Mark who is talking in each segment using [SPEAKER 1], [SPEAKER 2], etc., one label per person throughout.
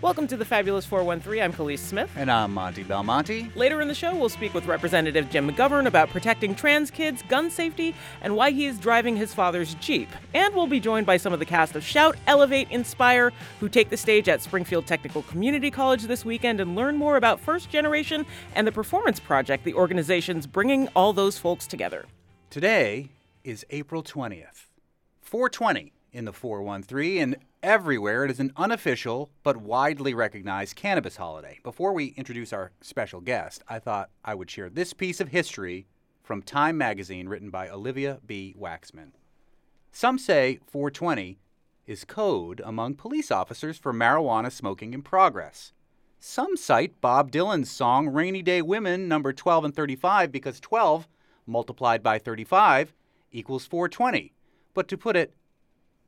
[SPEAKER 1] Welcome to the Fabulous 413. I'm Kaliis Smith.
[SPEAKER 2] And I'm Monty Belmonte.
[SPEAKER 1] Later in the show, we'll speak with Representative Jim McGovern about protecting trans kids, gun safety, and why he is driving his father's Jeep. And we'll be joined by some of the cast of Shout, Elevate, Inspire, who take the stage at Springfield Technical Community College this weekend and learn more about First Generation and the Performance Project, the organization's bringing all those folks together.
[SPEAKER 2] Today is April 20th, 420 in the 413, and everywhere it is an unofficial but widely recognized cannabis holiday. Before we introduce our special guest, I thought I would share this piece of history from Time magazine written by Olivia B. Waxman. Some say 420 is code among police officers for marijuana smoking in progress. Some cite Bob Dylan's song Rainy Day Women number 12 and 35 because 12 multiplied by 35 equals 420. But to put it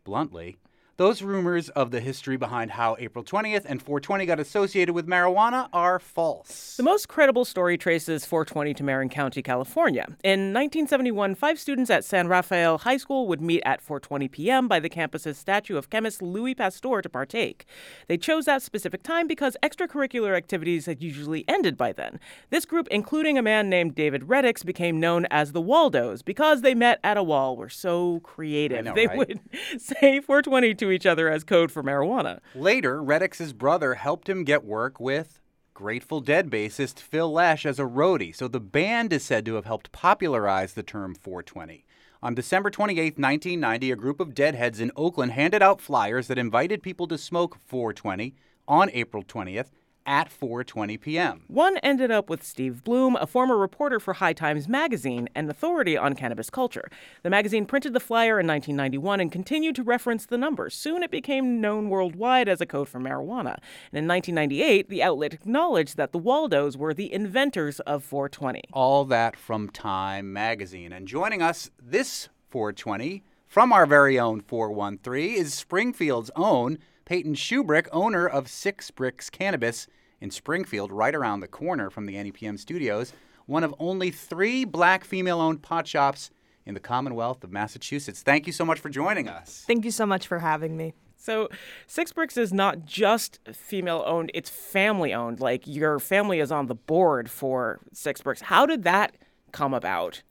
[SPEAKER 2] bluntly, those rumors of the history behind how April 20th and 420 got associated with marijuana are false.
[SPEAKER 1] The most credible story traces 420 to Marin County, California. In 1971, five students at San Rafael High School would meet at 4:20 p.m. by the campus's statue of chemist Louis Pasteur to partake. They chose that specific time because extracurricular activities had usually ended by then. This group, including a man named David Reddix, became known as the Waldos because they met at a wall. Were so creative.
[SPEAKER 2] know,
[SPEAKER 1] they
[SPEAKER 2] right?
[SPEAKER 1] would say 420 to each other as code for marijuana.
[SPEAKER 2] Later, Reddix's brother helped him get work with Grateful Dead bassist Phil Lesh as a roadie, so the band is said to have helped popularize the term 420. On December 28, 1990, a group of deadheads in Oakland handed out flyers that invited people to smoke 420 on April 20th at 4:20 p.m.
[SPEAKER 1] One ended up with Steve Bloom, a former reporter for High Times magazine and authority on cannabis culture. The magazine printed the flyer in 1991 and continued to reference the number. Soon it became known worldwide as a code for marijuana. And in 1998, the outlet acknowledged that the Waldos were the inventors of 420.
[SPEAKER 2] All that from Time magazine. And joining us this 420 from our very own 413 is Springfield's own Payton Shubrick, owner of Six Bricks Cannabis in Springfield, right around the corner from the NEPM studios, one of only three black female owned pot shops in the Commonwealth of Massachusetts. Thank you so much for joining us.
[SPEAKER 3] Thank you so much for having me.
[SPEAKER 1] So, Six Bricks is not just female owned, it's family owned. Like, your family is on the board for Six Bricks. How did that come about?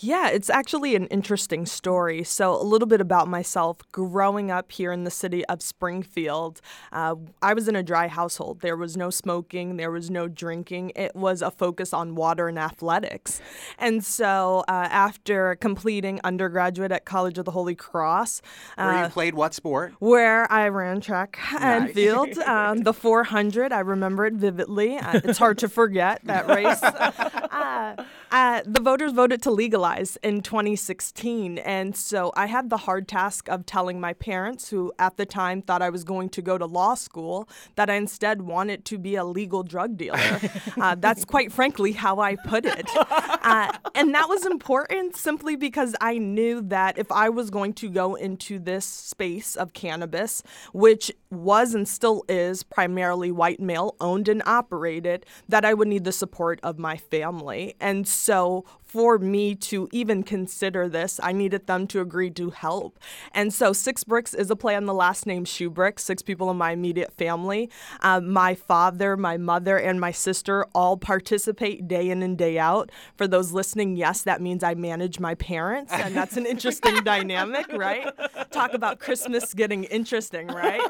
[SPEAKER 3] Yeah, it's actually an interesting story. So, a little bit about myself. Growing up here in the city of Springfield, uh, I was in a dry household. There was no smoking, there was no drinking. It was a focus on water and athletics. And so, uh, after completing undergraduate at College of the Holy Cross,
[SPEAKER 2] Where
[SPEAKER 3] uh,
[SPEAKER 2] you played what sport?
[SPEAKER 3] where I ran track and
[SPEAKER 2] Nice.
[SPEAKER 3] field. Um, the 400, I remember it vividly. Uh, it's hard to forget that race. Uh, the voters voted to legalize in 2016. And so I had the hard task of telling my parents, who at the time thought I was going to go to law school, that I instead wanted to be a legal drug dealer. uh, that's quite frankly how I put it. Uh, and that was important simply because I knew that if I was going to go into this space of cannabis, which was and still is primarily white male owned and operated, that I would need the support of my family. And so know for me to even consider this, I needed them to agree to help. And so Six Bricks is a play on the last name Shubrick, six people in my immediate family. Um, my father, my mother, and my sister all participate day in and day out. For those listening, yes, that means I manage my parents, and that's an interesting dynamic, right? Talk about Christmas getting interesting, right?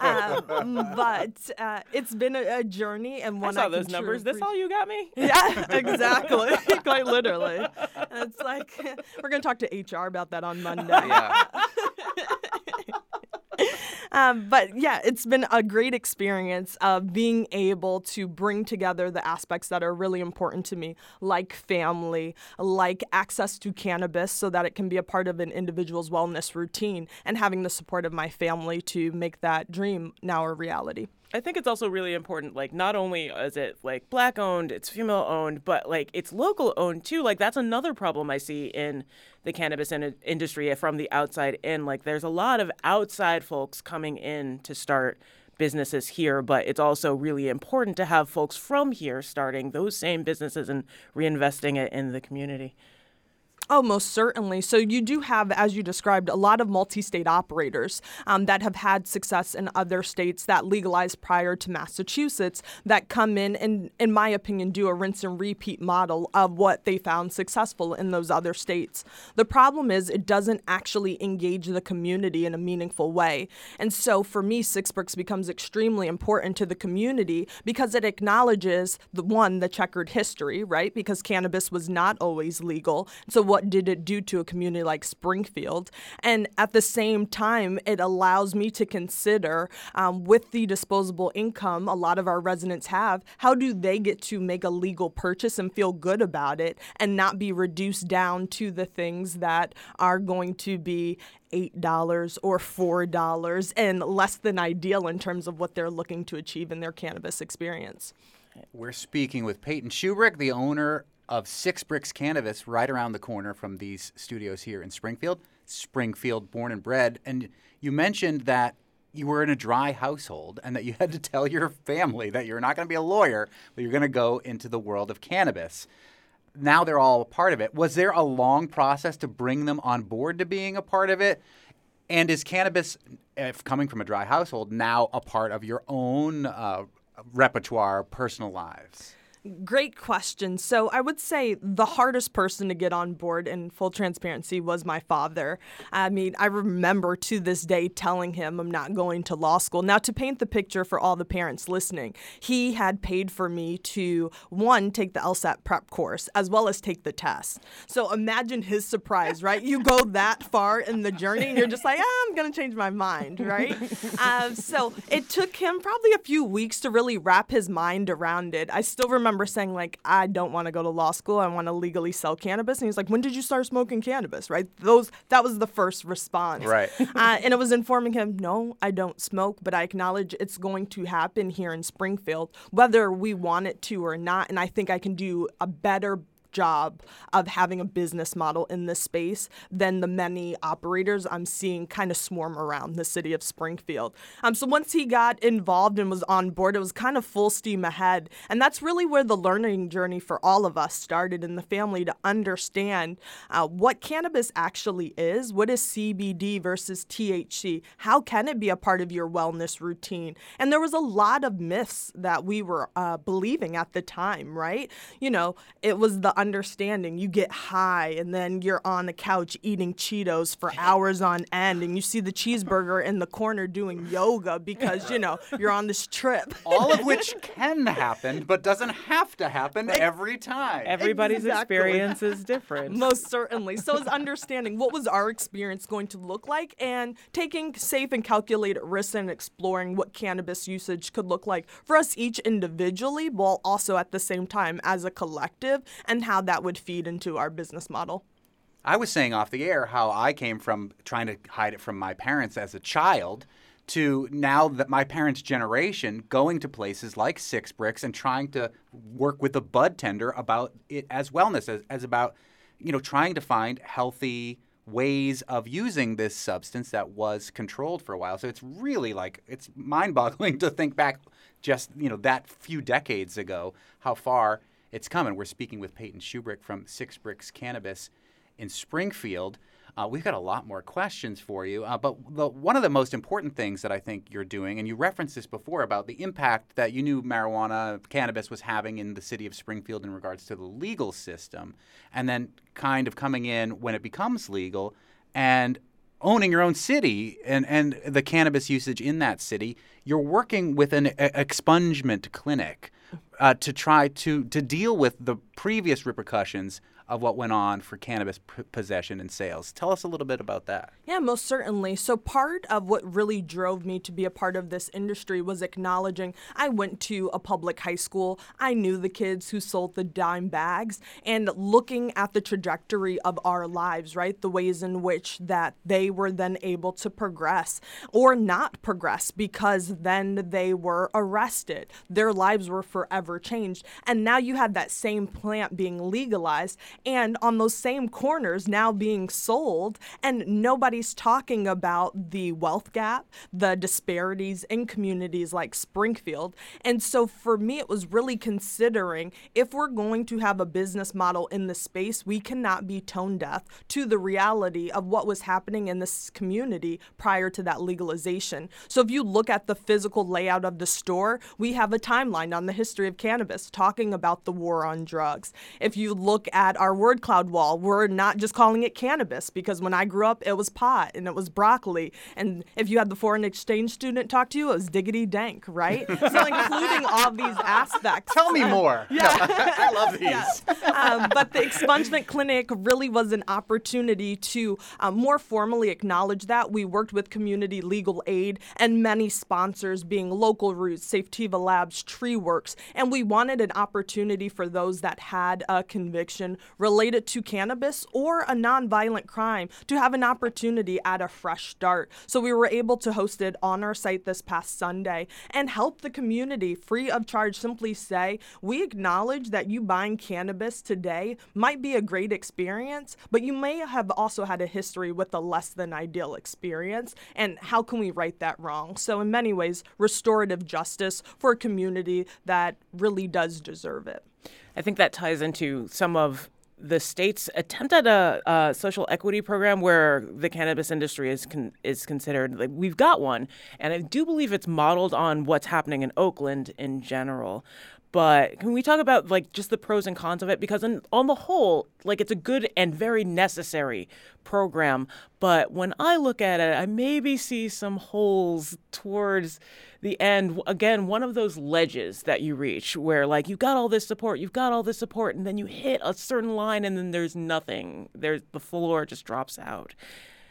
[SPEAKER 3] Um, but uh, it's been a, a journey and
[SPEAKER 1] I
[SPEAKER 3] one
[SPEAKER 1] saw
[SPEAKER 3] can
[SPEAKER 1] those numbers. This all you got me?
[SPEAKER 3] yeah, exactly. Quite literally. It's like we're going to talk to HR about that on Monday.
[SPEAKER 2] Yeah.
[SPEAKER 3] Um, but yeah, it's been a great experience of being able to bring together the aspects that are really important to me, like family, like access to cannabis so that it can be a part of an individual's wellness routine, and having the support of my family to make that dream now a reality.
[SPEAKER 1] I think it's also really important, like, not only is it like black owned, it's female owned, but like it's local owned too. Like, that's another problem I see in the cannabis in- industry from the outside in. Like, there's a lot of outside folks coming in to start businesses here, but it's also really important to have folks from here starting those same businesses and reinvesting it in the community.
[SPEAKER 3] Oh, most certainly. So you do have, as you described, a lot of multi-state operators um, that have had success in other states that legalized prior to Massachusetts that come in and, in my opinion, do a rinse and repeat model of what they found successful in those other states. The problem is it doesn't actually engage the community in a meaningful way. And so for me, Six Bricks becomes extremely important to the community because it acknowledges the one, the checkered history, right? Because cannabis was not always legal. So what what did it do to a community like Springfield? And at the same time, it allows me to consider um, with the disposable income a lot of our residents have, how do they get to make a legal purchase and feel good about it and not be reduced down to the things that are going to be $8 or $4 and less than ideal in terms of what they're looking to achieve in their cannabis experience.
[SPEAKER 2] We're speaking with Payton Shubrick, the owner of Six Bricks Cannabis right around the corner from these studios here in Springfield. Springfield, born and bred. And you mentioned that you were in a dry household and that you had to tell your family that you're not going to be a lawyer, but you're going to go into the world of cannabis. Now they're all a part of it. Was there a long process to bring them on board to being a part of it? And is cannabis, if coming from a dry household, now a part of your own uh, repertoire, personal lives?
[SPEAKER 3] Great question. So I would say the hardest person to get on board in full transparency was my father. I mean, I remember to this day telling him I'm not going to law school. Now, to paint the picture for all the parents listening, he had paid for me to one, take the LSAT prep course as well as take the test. So imagine his surprise, right? You go that far in the journey and you're just like, ah, I'm going to change my mind, right? um, so it took him probably a few weeks to really wrap his mind around it. I still remember remember saying like, I don't want to go to law school. I want to legally sell cannabis. And he's like, when did you start smoking cannabis? Right? Those that was the first response.
[SPEAKER 2] Right.
[SPEAKER 3] uh, and it was informing him, no, I don't smoke, but I acknowledge it's going to happen here in Springfield, whether we want it to or not. And I think I can do a better job of having a business model in this space than the many operators I'm seeing kind of swarm around the city of Springfield. Um, so once he got involved and was on board, it was kind of full steam ahead. And that's really where the learning journey for all of us started in the family to understand uh, what cannabis actually is. What is CBD versus THC? How can it be a part of your wellness routine? And there was a lot of myths that we were uh, believing at the time, right? You know, it was the understanding. You get high and then you're on the couch eating Cheetos for hours on end and you see the cheeseburger in the corner doing yoga because, you know, you're on this trip.
[SPEAKER 2] All of which can happen, but doesn't have to happen every time.
[SPEAKER 1] Everybody's exactly. experience is different.
[SPEAKER 3] Most certainly. So is understanding what was our experience going to look like and taking safe and calculated risks and exploring what cannabis usage could look like for us each individually, while also at the same time as a collective and how that would feed into our business model.
[SPEAKER 2] I was saying off the air how I came from trying to hide it from my parents as a child to now that my parents' generation going to places like Six Bricks and trying to work with a bud tender about it as wellness, as, as about, you know, trying to find healthy ways of using this substance that was controlled for a while. So it's really like it's mind-boggling to think back just, you know, that few decades ago how far it's coming. We're speaking with Payton Shubrick from Six Bricks Cannabis in Springfield. Uh, we've got a lot more questions for you, uh, but the, one of the most important things that I think you're doing, and you referenced this before about the impact that you knew marijuana, cannabis was having in the city of Springfield in regards to the legal system, and then kind of coming in when it becomes legal and owning your own city and, and the cannabis usage in that city, you're working with an expungement clinic uh, to try to to deal with the previous repercussions of what went on for cannabis p- possession and sales. Tell us a little bit about that.
[SPEAKER 3] Yeah, most certainly. So, part of what really drove me to be a part of this industry was acknowledging I went to a public high school. I knew the kids who sold the dime bags and looking at the trajectory of our lives, right? The ways in which that they were then able to progress or not progress because then they were arrested. Their lives were forever changed. And now you have that same plant being legalized and on those same corners now being sold, and nobody's talking about the wealth gap, the disparities in communities like Springfield. And so for me, it was really considering if we're going to have a business model in the space, we cannot be tone deaf to the reality of what was happening in this community prior to that legalization. So if you look at the physical layout of the store, we have a timeline on the history of cannabis talking about the war on drugs. If you look at our word cloud wall, we're not just calling it cannabis because when I grew up, it was pot and it was broccoli. And if you had the foreign exchange student talk to you, it was diggity dank, right? so including all these aspects.
[SPEAKER 2] Tell me more.
[SPEAKER 3] Yeah.
[SPEAKER 2] I love these.
[SPEAKER 3] um, but the expungement clinic really was an opportunity to um, more formally acknowledge that. We worked with community legal aid and many sponsors, being Local Roots, Safetiva Labs, Tree Works, and we wanted an opportunity for those that had a conviction related to cannabis or a nonviolent crime to have an opportunity at a fresh start. So we were able to host it on our site this past Sunday and help the community free of charge simply say, we acknowledge that you buying cannabis today might be a great experience, but you may have also had a history with a less than ideal experience. And how can we right that wrong? So, in many ways, restorative justice for a community that really does deserve it.
[SPEAKER 1] I think that ties into some of the state's attempt at a, a, social equity program where the cannabis industry is con- is considered like we've got one, and I do believe it's modeled on what's happening in Oakland in general. But can we talk about like just the pros and cons of it? Because in, on the whole, like it's a good and very necessary program. But when I look at it, I maybe see some holes towards the end. Again, one of those ledges that you reach where like you've got all this support, you've got all this support, and then you hit a certain line and then there's nothing. There's the floor just drops out.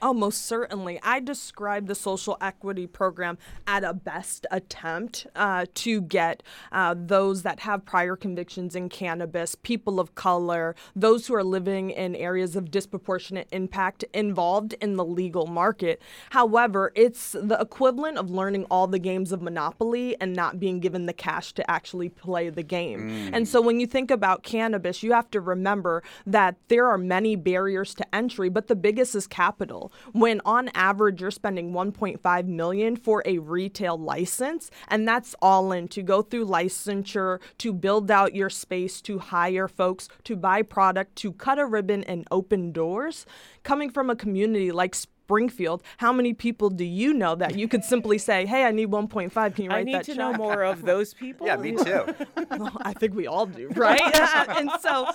[SPEAKER 3] Oh, most certainly. I describe the social equity program at a best attempt uh, to get uh, those that have prior convictions in cannabis, people of color, those who are living in areas of disproportionate impact involved in the legal market. However, it's the equivalent of learning all the games of Monopoly and not being given the cash to actually play the game. Mm. And so when you think about cannabis, you have to remember that there are many barriers to entry, but the biggest is capital when on average you're spending 1.5 million for a retail license and that's all in to go through licensure to build out your space to hire folks to buy product to cut a ribbon and open doors. Coming from a community like Springfield, how many people do you know that you could simply say, "Hey, I need 1.5. Can you write that
[SPEAKER 1] I need
[SPEAKER 3] that
[SPEAKER 1] to
[SPEAKER 3] check?
[SPEAKER 1] know more of those people."
[SPEAKER 2] yeah, me too.
[SPEAKER 3] well, I think we all do, right? and so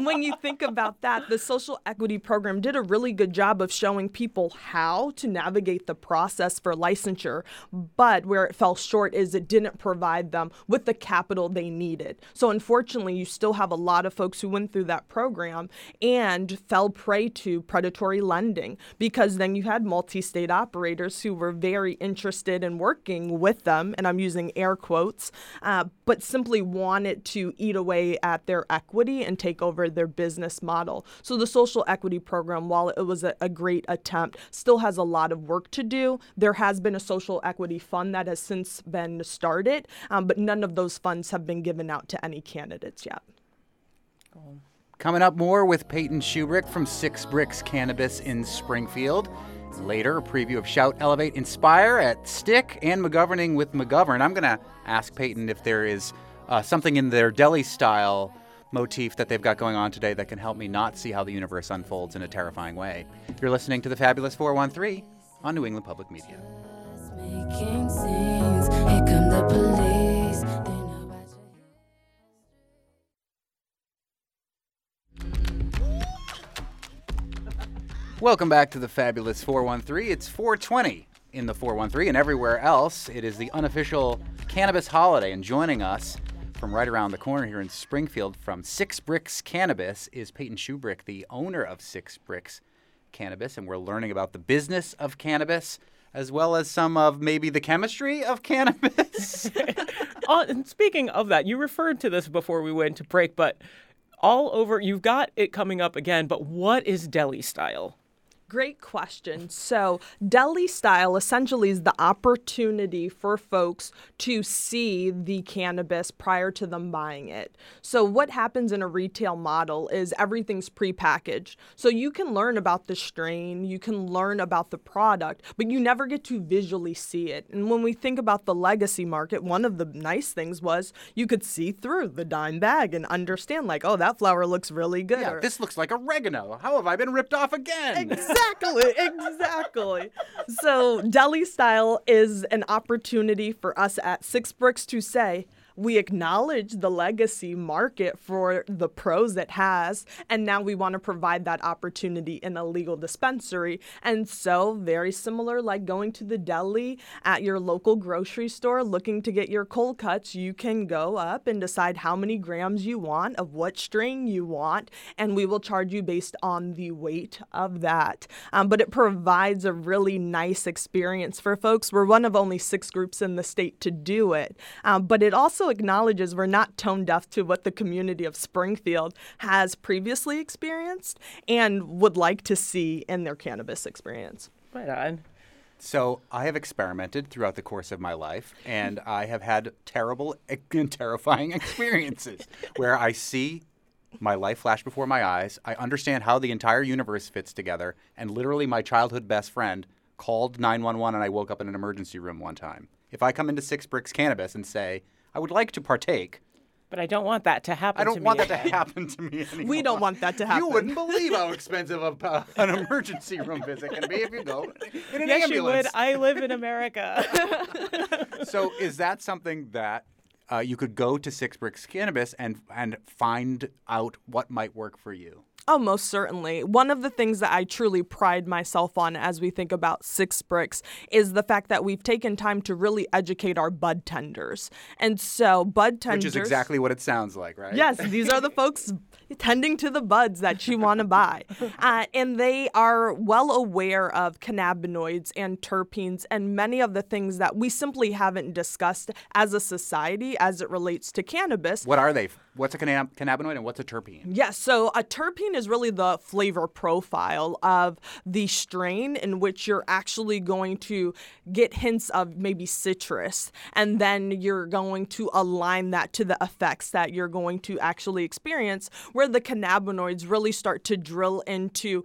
[SPEAKER 3] when you think about that, the social equity program did a really good job of showing people how to navigate the process for licensure, but where it fell short is it didn't provide them with the capital they needed. So unfortunately, you still have a lot of folks who went through that program and fell prey to predatory lending because then you had multi state operators who were very interested in working with them, and I'm using air quotes, uh, but simply wanted to eat away at their equity and take over their business model. So the social equity program, while it was a, a great attempt, still has a lot of work to do. There has been a social equity fund that has since been started, um, but none of those funds have been given out to any candidates yet.
[SPEAKER 2] Coming up more with Payton Shubrick from Six Bricks Cannabis in Springfield. Later, a preview of Shout, Elevate, Inspire at Stick and McGoverning with McGovern. I'm going to ask Payton if there is uh, something in their deli style motif that they've got going on today that can help me not see how the universe unfolds in a terrifying way. You're listening to the Fabulous 413 on New England Public Media. Welcome back to the Fabulous 413. It's 420 in the 413 and everywhere else. It is the unofficial cannabis holiday, and joining us from right around the corner here in Springfield from Six Bricks Cannabis is Payton Shubrick, the owner of Six Bricks Cannabis, and we're learning about the business of cannabis as well as some of maybe the chemistry of cannabis.
[SPEAKER 1] uh, and speaking of that, you referred to this before we went to break, but all over, you've got it coming up again, but what is deli style?
[SPEAKER 3] Great question. So, deli style essentially is the opportunity for folks to see the cannabis prior to them buying it. So, what happens in a retail model is everything's prepackaged. So, you can learn about the strain, you can learn about the product, but you never get to visually see it. And when we think about the legacy market, one of the nice things was you could see through the dime bag and understand, like, oh, that flower looks really good.
[SPEAKER 2] Yeah,
[SPEAKER 3] or-
[SPEAKER 2] this looks like oregano. How have I been ripped off again?
[SPEAKER 3] exactly, exactly. Exactly. So, deli style is an opportunity for us at Six Bricks to say, we acknowledge the legacy market for the pros it has, and now we want to provide that opportunity in a legal dispensary. And so, very similar, like going to the deli at your local grocery store looking to get your cold cuts, you can go up and decide how many grams you want of what strain you want, and we will charge you based on the weight of that. Um, but it provides a really nice experience for folks. We're one of only six groups in the state to do it, um, but it also acknowledges we're not tone deaf to what the community of Springfield has previously experienced and would like to see in their cannabis experience.
[SPEAKER 1] Right on.
[SPEAKER 2] So I have experimented throughout the course of my life, and I have had terrible and terrifying experiences where I see my life flash before my eyes. I understand how the entire universe fits together, and literally my childhood best friend called 911 and I woke up in an emergency room one time. If I come into Six Bricks Cannabis and say, I would like to partake,
[SPEAKER 1] But I don't want that to happen
[SPEAKER 2] I don't want that to happen to me anymore.
[SPEAKER 3] We don't want that to happen.
[SPEAKER 2] You wouldn't believe how expensive a, uh, an emergency room visit can be if you go in an
[SPEAKER 1] Yes,
[SPEAKER 2] ambulance.
[SPEAKER 1] you would. I live in America.
[SPEAKER 2] so is that something that uh, you could go to Six Bricks Cannabis and and find out what might work for you?
[SPEAKER 3] Oh, most certainly. One of the things that I truly pride myself on as we think about Six Bricks is the fact that we've taken time to really educate our bud tenders. And so, bud tenders.
[SPEAKER 2] Which is exactly what it sounds like, right?
[SPEAKER 3] Yes, these are the folks tending to the buds that you want to buy. Uh, and they are well aware of cannabinoids and terpenes and many of the things that we simply haven't discussed as a society as it relates to cannabis.
[SPEAKER 2] What are they? What's a cannab- cannabinoid and what's a terpene?
[SPEAKER 3] Yes, so a terpene is really the flavor profile of the strain in which you're actually going to get hints of maybe citrus, and then you're going to align that to the effects that you're going to actually experience, where the cannabinoids really start to drill into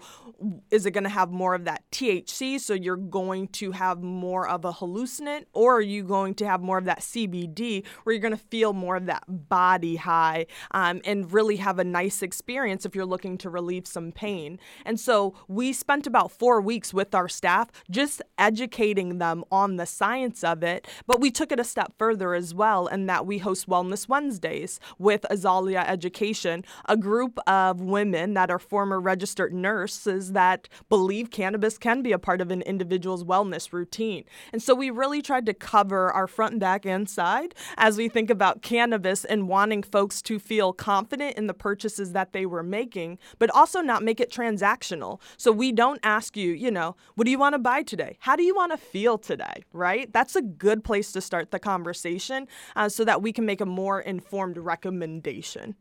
[SPEAKER 3] is it going to have more of that THC, so you're going to have more of a hallucinant, or are you going to have more of that CBD, where you're going to feel more of that body high um, and really have a nice experience if you're looking to relieve some pain. And so we spent about four weeks with our staff just educating them on the science of it, but we took it a step further as well in that we host Wellness Wednesdays with Azalia Education, a group of women that are former registered nurses that believe cannabis can be a part of an individual's wellness routine. And so we really tried to cover our front and back and side as we think about cannabis and wanting folks to feel confident in the purchases that they were making, but also not make it transactional. So we don't ask you, you know, what do you want to buy today? How do you want to feel today? Right? That's a good place to start the conversation uh, so that we can make a more informed recommendation.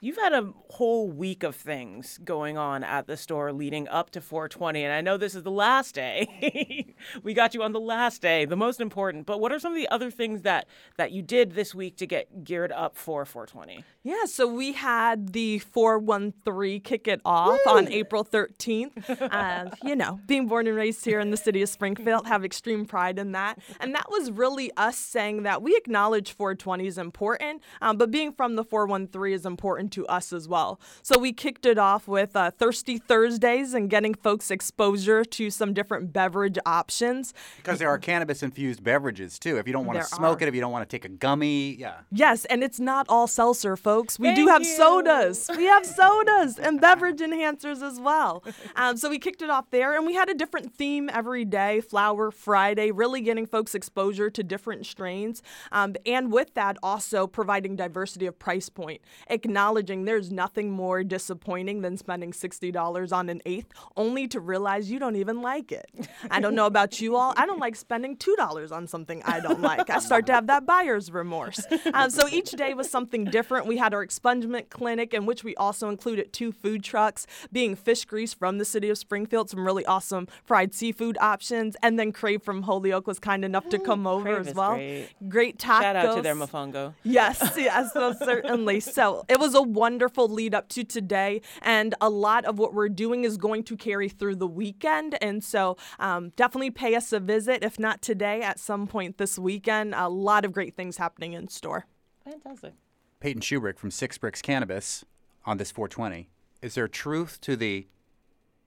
[SPEAKER 1] You've had a whole week of things going on at the store leading up to 420, and I know this is the last day. we got you on the last day, the most important. But what are some of the other things that that you did this week to get geared up for 420?
[SPEAKER 3] Yeah, so we had the 413 kick it off on April 13th. And, you know, being born and raised here in the city of Springfield, have extreme pride in that. And that was really us saying that we acknowledge 420 is important, um, but being from the 413 is important to us as well. So we kicked it off with uh, Thirsty Thursdays and getting folks exposure to some different beverage options.
[SPEAKER 2] Because there are cannabis infused beverages too. If you don't want to smoke
[SPEAKER 3] are.
[SPEAKER 2] it, if you don't want to take a gummy, yeah.
[SPEAKER 3] Yes, and it's not all seltzer, folks. We do have
[SPEAKER 1] you.
[SPEAKER 3] sodas. We have sodas and beverage enhancers as well. Um, so we kicked it off there, and we had a different theme every day Flower Friday, really getting folks exposure to different strains. Um, and with that, also providing diversity of price point, acknowledging acknowledging there's nothing more disappointing than spending $60 on an eighth only to realize you don't even like it. I don't know about you all. I don't like spending $2 on something I don't like. I start to have that buyer's remorse. Um, so each day was something different. We had our expungement clinic, in which we also included two food trucks, being fish grease from the city of Springfield, some really awesome fried seafood options, and then Crave from Holyoke was kind enough to come over
[SPEAKER 1] Crave
[SPEAKER 3] as well.
[SPEAKER 1] great.
[SPEAKER 3] Great tacos.
[SPEAKER 1] Shout out to their mofongo.
[SPEAKER 3] Yes, yes, most certainly. So it was a wonderful lead up to today, and a lot of what we're doing is going to carry through the weekend. And so um, definitely pay us a visit, if not today, at some point this weekend. A lot of great things happening in store.
[SPEAKER 1] Fantastic.
[SPEAKER 2] Payton Shubrick from Six Bricks Cannabis on this 420. Is there truth to the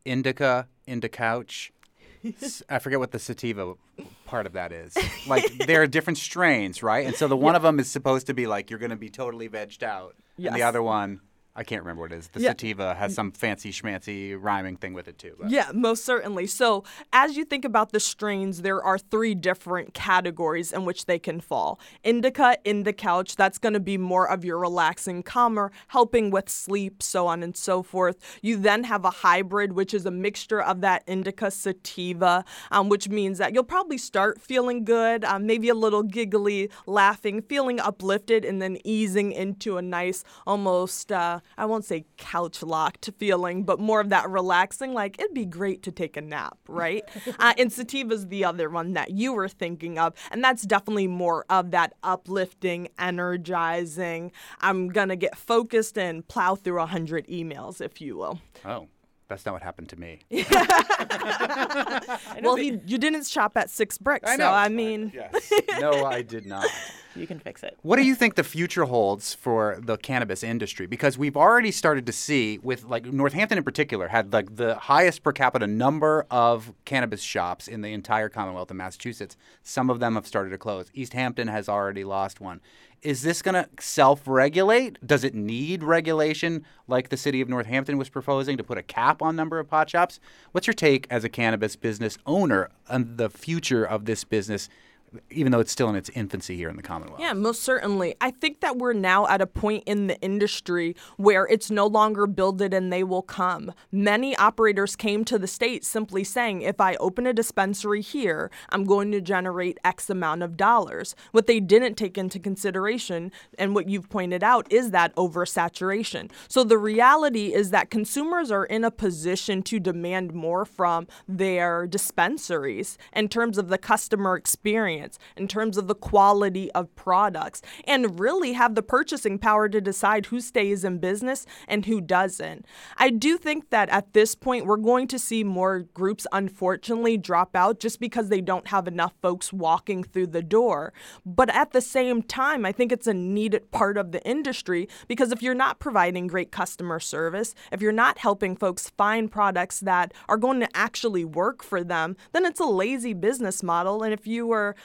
[SPEAKER 2] indica, indica couch? I forget what the sativa part of that is. Like there are different strains, right? And so the one of them is supposed to be like you're going to be totally vegged out, and the other one, I can't remember what it is. The
[SPEAKER 3] Yeah.
[SPEAKER 2] sativa has some fancy schmancy rhyming thing with it too. But.
[SPEAKER 3] Yeah, most certainly. So, as you think about the strains, there are three different categories in which they can fall. Indica, in the couch, that's going to be more of your relaxing calmer, helping with sleep, so on and so forth. You then have a hybrid, which is a mixture of that indica sativa, um, which means that you'll probably start feeling good, um, maybe a little giggly, laughing, feeling uplifted, and then easing into a nice, almost, uh, I won't say couch locked feeling, but more of that relaxing, like it'd be great to take a nap, right? uh, and sativa's the other one that you were thinking of, and that's definitely more of that uplifting, energizing. I'm gonna get focused and plow through a hundred emails, if you will.
[SPEAKER 2] Oh, that's not what happened to me.
[SPEAKER 3] Well, he, you didn't shop at Six Bricks, so I mean,
[SPEAKER 2] yes. No, I did not.
[SPEAKER 1] You can fix it.
[SPEAKER 2] What do you think the future holds for the cannabis industry? Because we've already started to see, with like Northampton in particular, had like the highest per capita number of cannabis shops in the entire Commonwealth of Massachusetts. Some of them have started to close. Easthampton has already lost one. Is this going to self regulate? Does it need regulation like the city of Northampton was proposing to put a cap on number of pot shops? What's your take as a cannabis business owner on the future of this business, even though it's still in its infancy here in the Commonwealth?
[SPEAKER 3] Yeah, most certainly. I think that we're now at a point in the industry where it's no longer build it and they will come. Many operators came to the state simply saying, if I open a dispensary here, I'm going to generate X amount of dollars. What they didn't take into consideration, and what you've pointed out, is that oversaturation. So the reality is that consumers are in a position to demand more from their dispensaries in terms of the customer experience, in terms of the quality of products, and really have the purchasing power to decide who stays in business and who doesn't. I do think that at this point, we're going to see more groups unfortunately drop out just because they don't have enough folks walking through the door. But at the same time, I think it's a needed part of the industry because if you're not providing great customer service, if you're not helping folks find products that are going to actually work for them, then it's a lazy business model. And if you were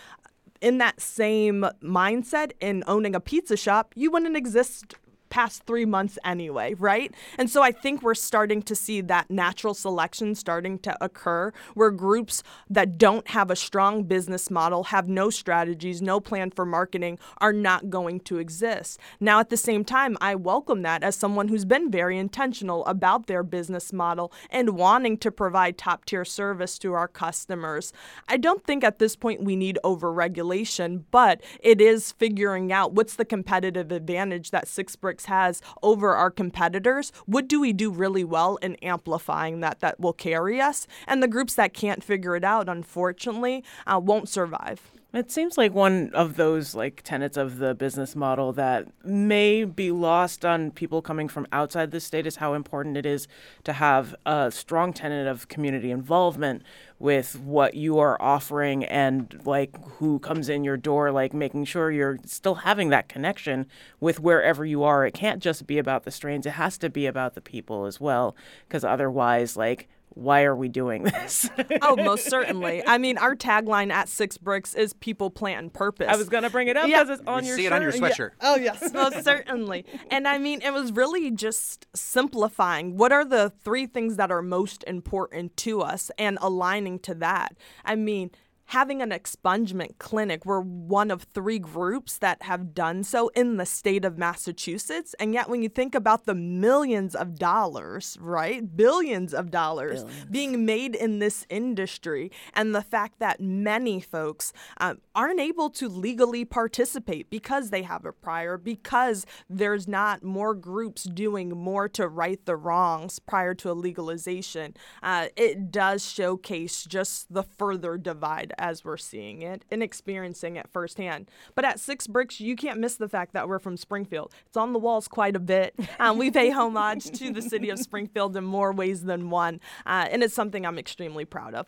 [SPEAKER 3] in that same mindset in owning a pizza shop, you wouldn't exist past three months anyway, right? And so I think we're starting to see that natural selection starting to occur where groups that don't have a strong business model, have no strategies, no plan for marketing, are not going to exist. Now, at the same time, I welcome that as someone who's been very intentional about their business model and wanting to provide top tier service to our customers. I don't think at this point we need over regulation, but it is figuring out what's the competitive advantage that Six Bricks has over our competitors. What do we do really well in amplifying that that will carry us? And the groups that can't figure it out, unfortunately, uh, won't survive.
[SPEAKER 1] It seems like one of those like tenets of the business model that may be lost on people coming from outside the state is how important it is to have a strong tenet of community involvement with what you are offering and like who comes in your door like making sure you're still having that connection with wherever you are. It can't just be about the strains. It has to be about the people as well because otherwise like why are we doing this?
[SPEAKER 3] oh, most certainly. I mean, our tagline at Six Bricks is people, plant, and purpose.
[SPEAKER 1] I was gonna bring it up
[SPEAKER 3] Yeah.
[SPEAKER 1] because it's on
[SPEAKER 2] You
[SPEAKER 1] your
[SPEAKER 2] see it on your sweatshirt.
[SPEAKER 3] Oh, yes, most certainly. And I mean, it was really just simplifying what are the three things that are most important to us and aligning to that. I mean, having an expungement clinic. We're one of three groups that have done so in the state of Massachusetts. And yet, when you think about the millions of dollars, right? Billions of dollars Billions. being made in this industry, and the fact that many folks um, aren't able to legally participate because they have a prior, because there's not more groups doing more to right the wrongs prior to a legalization, uh, it does showcase just the further divide as we're seeing it and experiencing it firsthand. But at Six Bricks, you can't miss the fact that we're from Springfield. It's on the walls quite a bit. Um, we pay homage to the city of Springfield in more ways than one, uh, and it's something I'm extremely proud of.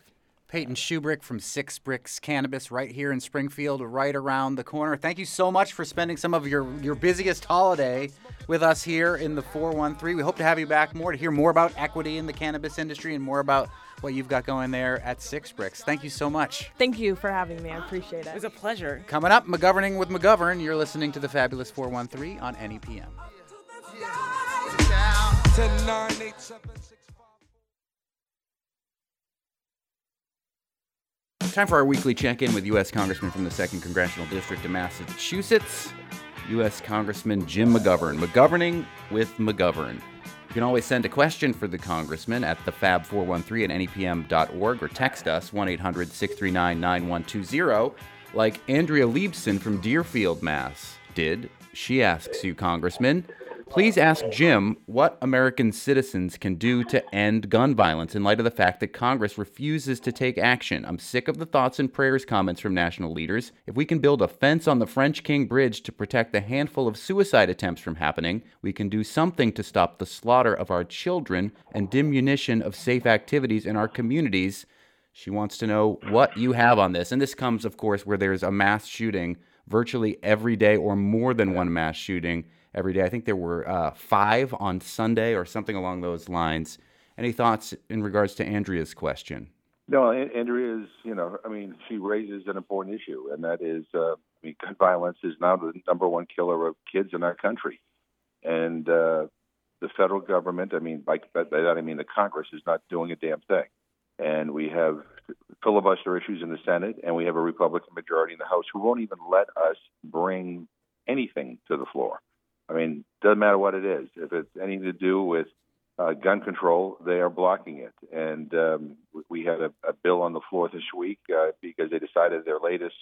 [SPEAKER 2] Payton Shubrick from Six Bricks Cannabis right here in Springfield, right around the corner. Thank you so much for spending some of your, your busiest holiday with us here in the 413. We hope to have you back more to hear more about equity in the cannabis industry and more about what you've got going there at Six Bricks. Thank you so much.
[SPEAKER 3] Thank you for having me. I appreciate it.
[SPEAKER 1] It was a pleasure.
[SPEAKER 2] Coming up, McGoverning with McGovern. You're listening to the Fabulous 413 on NEPM. Time for our weekly check in with U.S. Congressman from the 2nd Congressional District of Massachusetts, U.S. Congressman Jim McGovern. McGoverning with McGovern. You can always send a question for the Congressman at thefab413 at nepm.org or text us 1 800 639 9120, like Andrea Liebson from Deerfield, Mass. did. She asks you, Congressman, Please ask Jim what American citizens can do to end gun violence in light of the fact that Congress refuses to take action. I'm sick of the thoughts and prayers comments from national leaders. If we can build a fence on the French King Bridge to protect the handful of suicide attempts from happening, we can do something to stop the slaughter of our children and diminution of safe activities in our communities. She wants to know what you have on this. And this comes, of course, where there's a mass shooting virtually every day or more than one mass shooting every day. I think there were uh, five on Sunday or something along those lines. Any thoughts in regards to Andrea's question?
[SPEAKER 4] No, Andrea is, you know, I mean, she raises an important issue, and that is, uh, I mean, gun violence is now the number one killer of kids in our country. And uh, the federal government, I mean, by, by that I mean the Congress, is not doing a damn thing. And we have filibuster issues in the Senate, and we have a Republican majority in the House who won't even let us bring anything to the floor. I mean, doesn't matter what it is. If it's anything to do with uh, gun control, they are blocking it. And um, we had a, a bill on the floor this week uh, because they decided their latest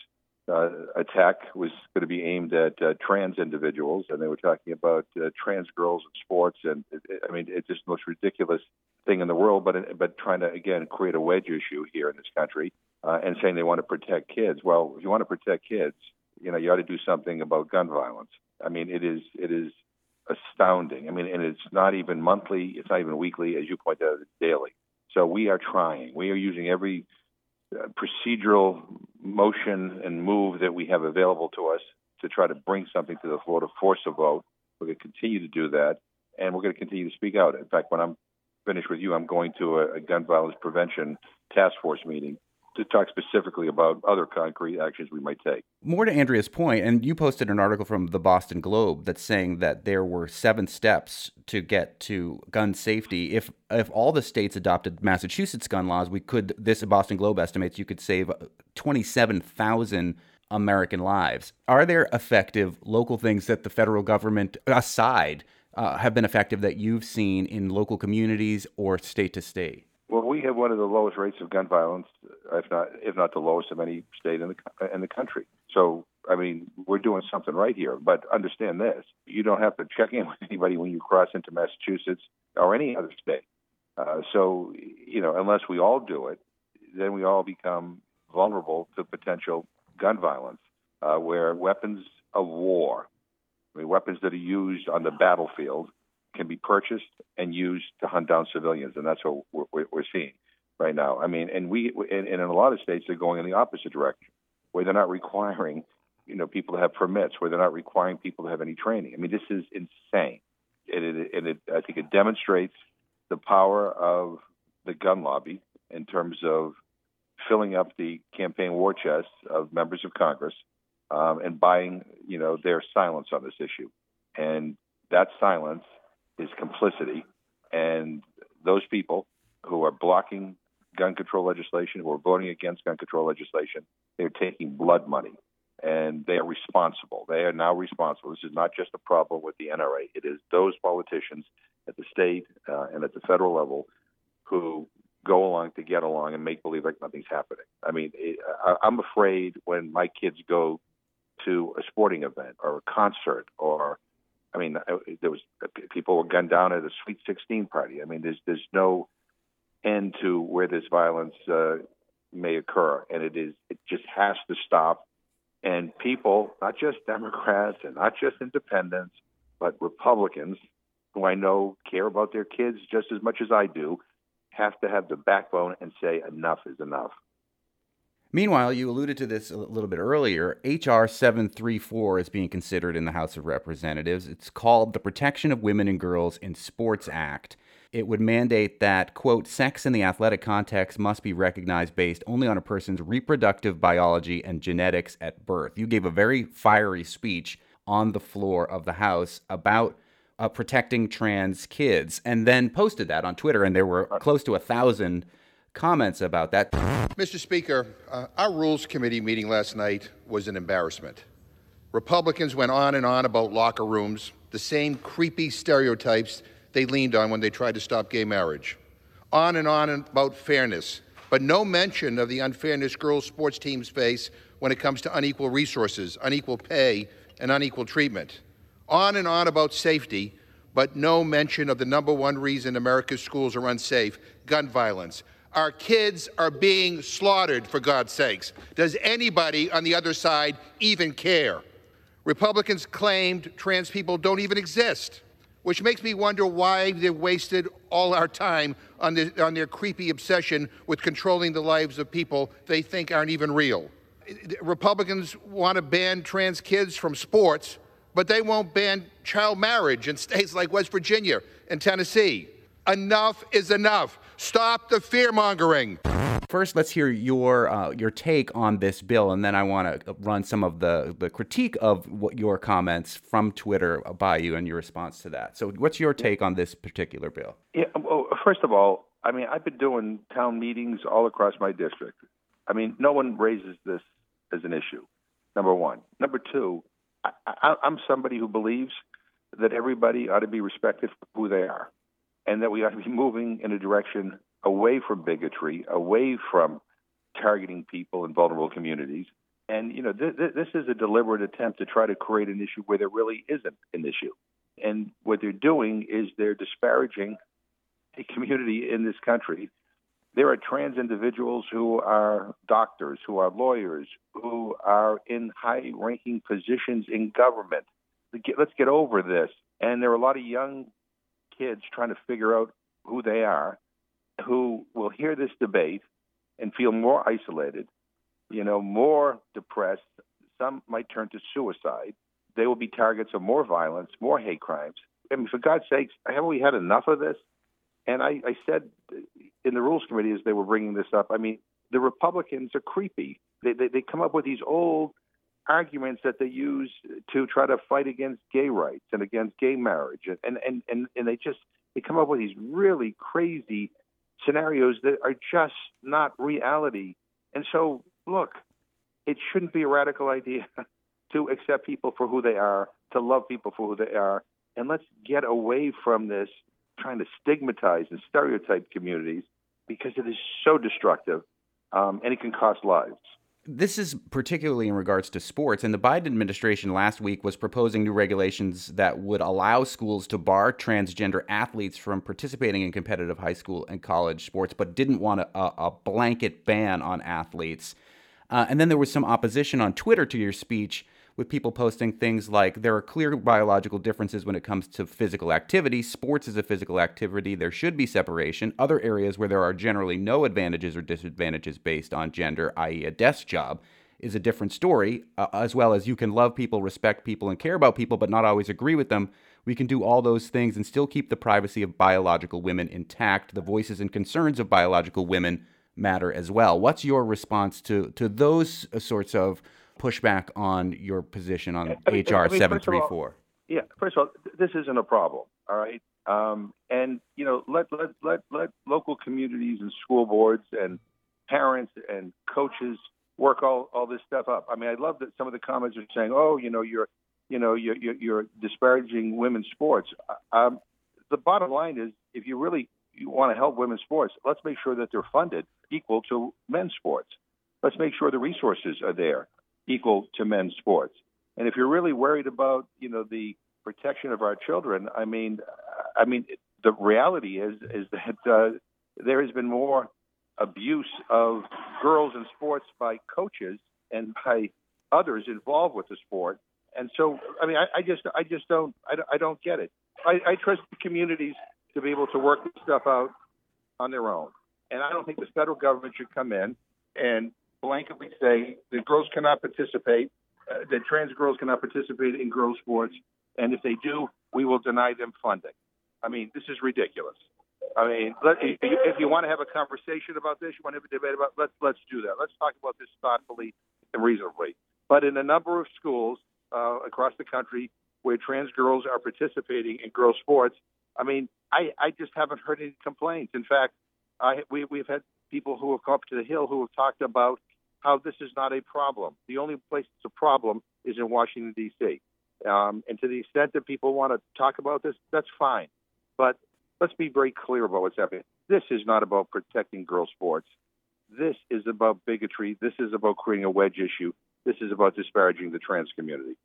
[SPEAKER 4] uh, attack was going to be aimed at uh, trans individuals, and they were talking about uh, trans girls in sports. And it, it, I mean, it's just the most ridiculous thing in the world. But but trying to again create a wedge issue here in this country, uh, and saying they want to protect kids. Well, if you want to protect kids, you know, you ought to do something about gun violence. I mean, it is it is astounding. I mean, and it's not even monthly, it's not even weekly, as you pointed out, it's daily. So we are trying. We are using every uh, procedural motion and move that we have available to us to try to bring something to the floor to force a vote. We're going to continue to do that, and we're going to continue to speak out. In fact, when I'm finished with you, I'm going to a, a gun violence prevention task force meeting to talk specifically about other concrete actions we might take.
[SPEAKER 2] More to Andrea's point, and you posted an article from the Boston Globe that's saying that there were seven steps to get to gun safety. If if all the states adopted Massachusetts gun laws, we could. This Boston Globe estimates you could save twenty seven thousand. American lives. Are there effective local things that the federal government aside uh, have been effective that you've seen in local communities or state to state?
[SPEAKER 4] Well, we have one of the lowest rates of gun violence, if not if not the lowest of any state in the in the country. So, I mean, we're doing something right here. But understand this: you don't have to check in with anybody when you cross into Massachusetts or any other state. Uh, so, you know, unless we all do it, then we all become vulnerable to potential gun violence, uh, where weapons of war, I mean, weapons that are used on the battlefield, can be purchased and used to hunt down civilians, and that's what we're, we're seeing right now. I mean, and we and, in a lot of states they're going in the opposite direction, where they're not requiring you know people to have permits, where they're not requiring people to have any training. I mean, this is insane, and it, it I think it demonstrates the power of the gun lobby in terms of filling up the campaign war chest of members of Congress um, and buying, you know, their silence on this issue. And that silence is complicity, and those people who are blocking gun control legislation, who are voting against gun control legislation, they're taking blood money and they are responsible. They are now responsible. This is not just a problem with the NRA. It is those politicians at the state uh, and at the federal level who go along to get along and make believe like nothing's happening. I mean, it, I, I'm afraid when my kids go to a sporting event or a concert or I mean, there was people were gunned down at a Sweet 16 party. I mean, there's there's no end to where this violence uh, may occur, and it is it just has to stop. And people, not just Democrats and not just independents, but Republicans, who I know care about their kids just as much as I do, have to have the backbone and say enough is enough.
[SPEAKER 2] Meanwhile, you alluded to this a little bit earlier. H.R. 734 is being considered in the House of Representatives. It's called the Protection of Women and Girls in Sports Act. It would mandate that, quote, sex in the athletic context must be recognized based only on a person's reproductive biology and genetics at birth. You gave a very fiery speech on the floor of the House about uh, protecting trans kids and then posted that on Twitter, and there were close to a thousand comments about that.
[SPEAKER 5] Mr. Speaker, uh, our Rules Committee meeting last night was an embarrassment. Republicans went on and on about locker rooms, the same creepy stereotypes they leaned on when they tried to stop gay marriage. On and on about fairness, but no mention of the unfairness girls' sports teams face when it comes to unequal resources, unequal pay, and unequal treatment. On and on about safety, but no mention of the number one reason America's schools are unsafe gun violence. Our kids are being slaughtered, for God's sakes. Does anybody on the other side even care? Republicans claimed trans people don't even exist, which makes me wonder why they've wasted all our time on, the, on their creepy obsession with controlling the lives of people they think aren't even real. Republicans want to ban trans kids from sports, but they won't ban child marriage in states like West Virginia and Tennessee. Enough is enough. Stop the fear mongering.
[SPEAKER 2] First, let's hear your uh, your take on this bill, and then I want to run some of the, the critique of what your comments from Twitter by you and your response to that. So, what's your take on this particular bill?
[SPEAKER 4] Yeah, well, first of all, I mean, I've been doing town meetings all across my district. I mean, no one raises this as an issue. Number one. Number two, I, I, I'm somebody who believes that everybody ought to be respected for who they are, and that we ought to be moving in a direction away from bigotry, away from targeting people in vulnerable communities. And you know, th- th- this is a deliberate attempt to try to create an issue where there really isn't an issue. And what they're doing is they're disparaging a community in this country. There are trans individuals who are doctors, who are lawyers, who are in high ranking positions in government. Let's get over this. And there are a lot of young kids trying to figure out who they are who will hear this debate and feel more isolated, you know, more depressed. Some might turn to suicide. They will be targets of more violence, more hate crimes. I mean, for God's sakes, haven't we had enough of this? And I, I said in the Rules Committee as they were bringing this up, I mean, the Republicans are creepy. They, they, they come up with these old arguments that they use to try to fight against gay rights and against gay marriage. And, and, and, and they just they come up with these really crazy scenarios that are just not reality. And so, look, it shouldn't be a radical idea to accept people for who they are, to love people for who they are, and let's get away from this trying to stigmatize and stereotype communities because it is so destructive um, and it can cost lives
[SPEAKER 2] this is particularly in regards to sports. And the Biden administration last week was proposing new regulations that would allow schools to bar transgender athletes from participating in competitive high school and college sports, but didn't want a, a blanket ban on athletes. Uh, and then there was some opposition on Twitter to your speech with people posting things like there are clear biological differences when it comes to physical activity. Sports is a physical activity. There should be separation. Other areas where there are generally no advantages or disadvantages based on gender, i.e., a desk job, is a different story, uh, as well as you can love people, respect people, and care about people, but not always agree with them. We can do all those things and still keep the privacy of biological women intact. The voices and concerns of biological women matter as well. What's your response to to those sorts of pushback on your position on HR seven three four?
[SPEAKER 4] Yeah, first of all, this isn't a problem. All right, Um, and you know, let let let let local communities and school boards and parents and coaches work all all this stuff up. I mean, I love that some of the comments are saying, "Oh, you know, you're you know you're you're, you're disparaging women's sports." Um, the bottom line is, if you really you want to help women's sports, let's make sure that they're funded equal to men's sports. Let's make sure the resources are there equal to men's sports. And if you're really worried about, you know, the protection of our children, I mean, I mean, the reality is is that uh, there has been more abuse of girls in sports by coaches and by others involved with the sport. And so, I mean, I, I just, I just don't, I, I don't get it. I, I trust the communities to be able to work this stuff out on their own. And I don't think the federal government should come in and blanketly say that girls cannot participate, uh, that trans girls cannot participate in girls' sports, and if they do, we will deny them funding. I mean, this is ridiculous. I mean, let, if you want to have a conversation about this, you want to have a debate about, let's let's do that. Let's talk about this thoughtfully and reasonably. But in a number of schools uh, across the country where trans girls are participating in girls' sports, I mean, I, I just haven't heard any complaints. In fact, I, we, we've had people who have come up to the Hill who have talked about how this is not a problem. The only place it's a problem is in Washington, D.C. Um, and to the extent that people want to talk about this, that's fine. But let's be very clear about what's happening. This is not about protecting girls' sports. This is about bigotry. This is about creating a wedge issue. This is about disparaging the trans community.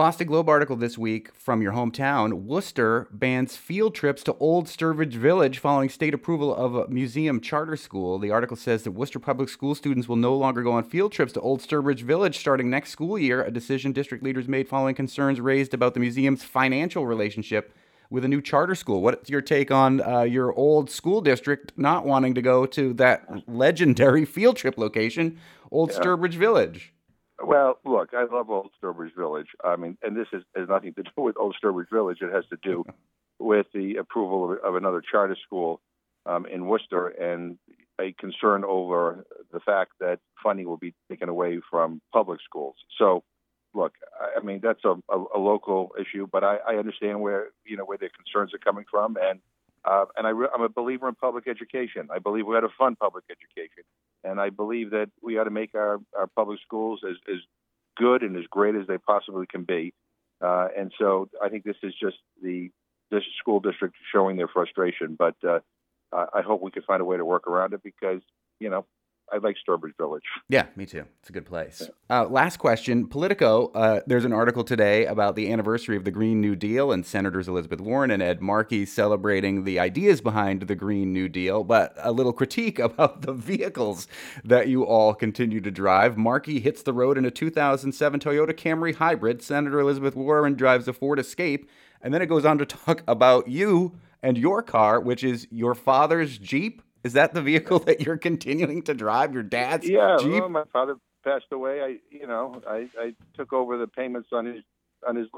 [SPEAKER 2] Boston Globe article this week from your hometown Worcester bans field trips to Old Sturbridge Village following state approval of a museum charter school. The article says that Worcester Public School students will no longer go on field trips to Old Sturbridge Village starting next school year, a decision district leaders made following concerns raised about the museum's financial relationship with a new charter school. What's your take on uh, your old school district not wanting to go to that legendary field trip location, Old yeah. Sturbridge Village?
[SPEAKER 4] Well, look, I love Old Sturbridge Village. I mean, and this is, has nothing to do with Old Sturbridge Village. It has to do with the approval of, of another charter school um, in Worcester and a concern over the fact that funding will be taken away from public schools. So, look, I, I mean that's a, a, a local issue, but I, I understand where you know where their concerns are coming from, and uh, and I am a believer in public education. I believe we ought to fund public education, and I believe that we ought to make our, our public schools as, as good and as great as they possibly can be. Uh, and so I think this is just the this school district showing their frustration. But uh, I hope we can find a way to work around it because you know I like Sturbridge Village.
[SPEAKER 2] Yeah, me too. It's a good place. Yeah. Uh, last question Politico. Uh, there's an article today about the anniversary of the Green New Deal and Senators Elizabeth Warren and Ed Markey celebrating the ideas behind the Green New Deal, but a little critique about the vehicles that you all continue to drive. Markey hits the road in a 2007 Toyota Camry hybrid. Senator Elizabeth Warren drives a Ford Escape. And then it goes on to talk about you and your car, which is your father's Jeep is that the vehicle that you're continuing to drive? Your dad's
[SPEAKER 4] yeah.
[SPEAKER 2] Jeep?
[SPEAKER 4] Well, my father passed away. I, you know, I, I took over the payments on his on his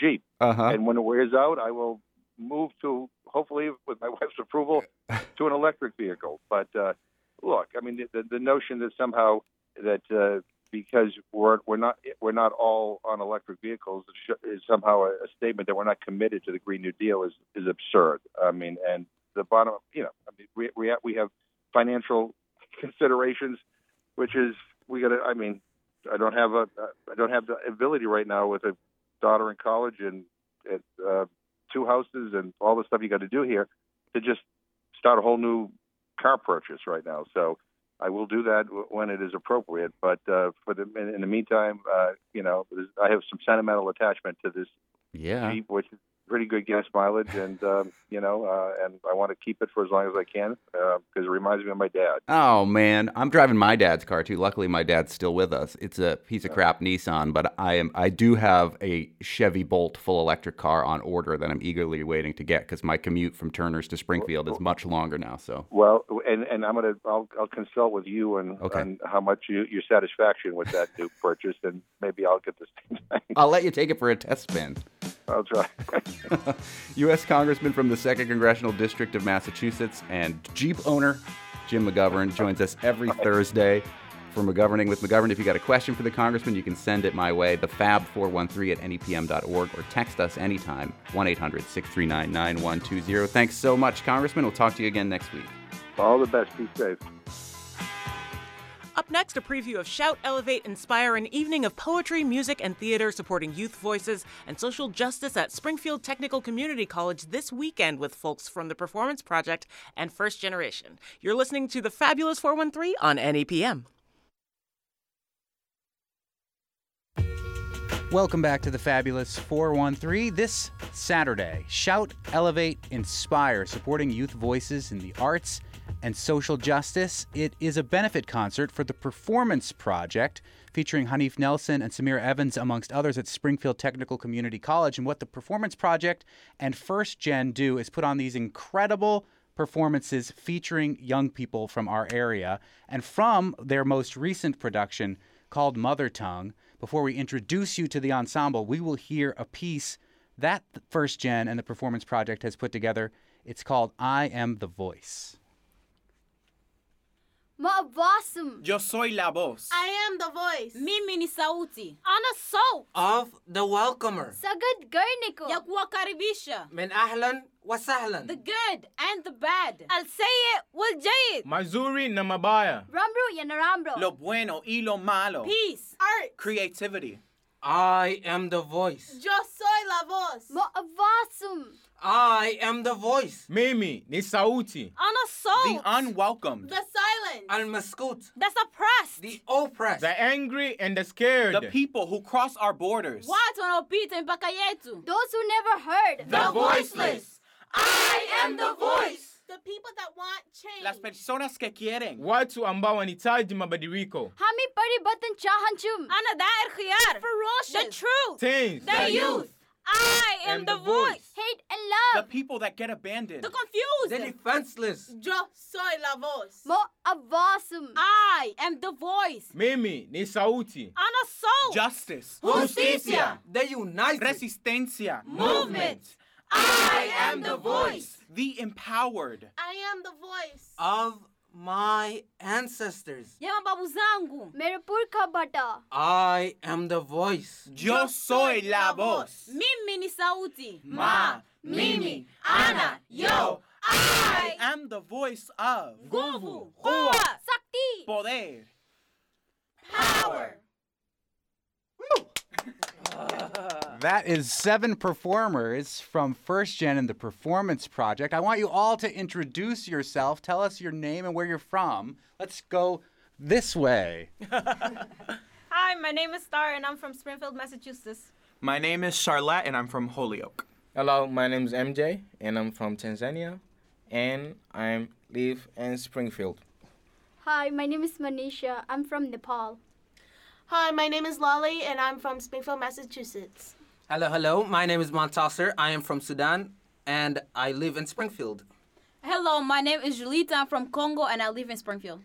[SPEAKER 4] Jeep,
[SPEAKER 2] uh-huh.
[SPEAKER 4] and when it wears out, I will move to hopefully with my wife's approval to an electric vehicle. But uh, look, I mean, the, the notion that somehow that uh, because we're we're not we're not all on electric vehicles is somehow a, a statement that we're not committed to the Green New Deal is is absurd. I mean, and the bottom. You know, I mean, we we have, we have financial considerations, which is we got to. I mean, I don't have a I don't have the ability right now with a daughter in college and at, uh, two houses and all the stuff you got to do here to just start a whole new car purchase right now. So I will do that when it is appropriate. But uh, for the in, in the meantime, uh, you know, I have some sentimental attachment to this
[SPEAKER 2] yeah.
[SPEAKER 4] Jeep, which pretty good gas mileage, and um, you know, uh, and I want to keep it for as long as I can because uh, it reminds me of my dad.
[SPEAKER 2] Oh man, I'm driving my dad's car too. Luckily, my dad's still with us. It's a piece of crap Nissan, but I am I do have a Chevy Bolt full electric car on order that I'm eagerly waiting to get because my commute from Turner's to Springfield is much longer now. So
[SPEAKER 4] well, and and I'm gonna I'll I'll consult with you and
[SPEAKER 2] okay.
[SPEAKER 4] on how much you, your satisfaction with that new purchase, and maybe I'll get this thing.
[SPEAKER 2] I'll let you take it for a test spin.
[SPEAKER 4] I'll try.
[SPEAKER 2] U.S. Congressman from the 2nd Congressional District of Massachusetts and Jeep owner Jim McGovern joins us every Thursday. for McGoverning with McGovern. If you got a question for the congressman, you can send it my way, thefab413 at nepm.org, or text us anytime, 1 800 639 9120. Thanks so much, Congressman. We'll talk to you again next week.
[SPEAKER 4] All the best. Be safe.
[SPEAKER 1] Up next, a preview of Shout, Elevate, Inspire, an evening of poetry, music, and theater supporting youth voices and social justice at Springfield Technical Community College this weekend with folks from the Performance Project and First Generation. You're listening to the Fabulous 413 on NEPM.
[SPEAKER 2] Welcome back to the Fabulous 413. This Saturday, Shout, Elevate, Inspire, supporting youth voices in the arts and social justice. It is a benefit concert for the Performance Project, featuring Haneef Nelson and Samira Evans, amongst others, at Springfield Technical Community College. And what the Performance Project and First Gen do is put on these incredible performances featuring young people from our area. And from their most recent production called Mother Tongue, before we introduce you to the ensemble, we will hear a piece that First Gen and the Performance Project has put together. It's called I Am the Voice.
[SPEAKER 6] Mawasum.
[SPEAKER 7] Yo soy la voz.
[SPEAKER 8] I am the voice.
[SPEAKER 6] Mimi ni sauti.
[SPEAKER 8] Ana sauti.
[SPEAKER 9] Of the welcomer.
[SPEAKER 6] Sagad good garniko.
[SPEAKER 8] Ya kuwakaribisha.
[SPEAKER 9] Min ahlan wa sahlan.
[SPEAKER 8] The good and the bad. Al it wal jayid.
[SPEAKER 10] Mazuri na mabaya.
[SPEAKER 6] Ramru ya na ramro.
[SPEAKER 7] Lo bueno y lo malo.
[SPEAKER 8] Peace. Art.
[SPEAKER 7] Creativity.
[SPEAKER 9] I am the voice.
[SPEAKER 8] Yo soy la voz.
[SPEAKER 6] Mawasum.
[SPEAKER 9] I am the voice.
[SPEAKER 10] Mimi ni sauti.
[SPEAKER 8] Unassault.
[SPEAKER 7] The unwelcomed.
[SPEAKER 8] The silent.
[SPEAKER 9] Almascut.
[SPEAKER 8] The suppressed.
[SPEAKER 9] The oppressed.
[SPEAKER 10] The angry and the scared.
[SPEAKER 7] The people who cross our borders.
[SPEAKER 8] Watu wanaopita in Bakayetu?
[SPEAKER 6] Those who never heard.
[SPEAKER 8] The, the voiceless. I am the voice. The people that want change.
[SPEAKER 7] Las personas que quieren.
[SPEAKER 10] Watu ambao wanahitaji mabadiliko.
[SPEAKER 6] Hami paribatan chahanchum.
[SPEAKER 8] Ana dair khiyar. Ferocious. The truth.
[SPEAKER 10] Teens.
[SPEAKER 8] The, the youth. I am
[SPEAKER 10] And
[SPEAKER 8] the,
[SPEAKER 10] the voice.
[SPEAKER 8] voice.
[SPEAKER 6] Hate and love.
[SPEAKER 7] The people that get abandoned.
[SPEAKER 8] The confused.
[SPEAKER 9] the defenseless
[SPEAKER 8] Yo soy la voz.
[SPEAKER 6] Ma'abasum.
[SPEAKER 8] I am the voice.
[SPEAKER 10] Mimi ni sauti.
[SPEAKER 8] Ana salt.
[SPEAKER 7] Justice.
[SPEAKER 8] Justicia.
[SPEAKER 9] the united
[SPEAKER 7] Resistencia.
[SPEAKER 8] Movement. I am the voice.
[SPEAKER 7] The empowered.
[SPEAKER 8] I am the voice.
[SPEAKER 9] of my ancestors
[SPEAKER 8] Ya mababu zangu.
[SPEAKER 6] Merapur ka bata.
[SPEAKER 9] I am the voice
[SPEAKER 7] Yo soy la voz.
[SPEAKER 8] Mimi ni sauti.
[SPEAKER 7] Ma,
[SPEAKER 8] Mimi, Ana, yo,
[SPEAKER 7] I
[SPEAKER 8] I.
[SPEAKER 7] am the voice of
[SPEAKER 8] Nguvu, Hua,
[SPEAKER 6] Sakti.
[SPEAKER 7] poder.
[SPEAKER 8] power.
[SPEAKER 2] That is seven performers from First Gen and the Performance Project. I want you all to introduce yourself. Tell us your name and where you're from. Let's go this way.
[SPEAKER 11] Hi, my name is Star and I'm from Springfield, Massachusetts.
[SPEAKER 7] My name is Charlotte and I'm from Holyoke.
[SPEAKER 10] Hello, my name is MJ and I'm from Tanzania and I live in Springfield.
[SPEAKER 6] Hi, my name is Manisha. I'm from Nepal.
[SPEAKER 8] Hi, my name is Lolly and I'm from Springfield, Massachusetts.
[SPEAKER 9] hello hello my name is Montasser I am from Sudan and I live in Springfield
[SPEAKER 11] Hello, my name is Julita. I'm from Congo and I live in Springfield.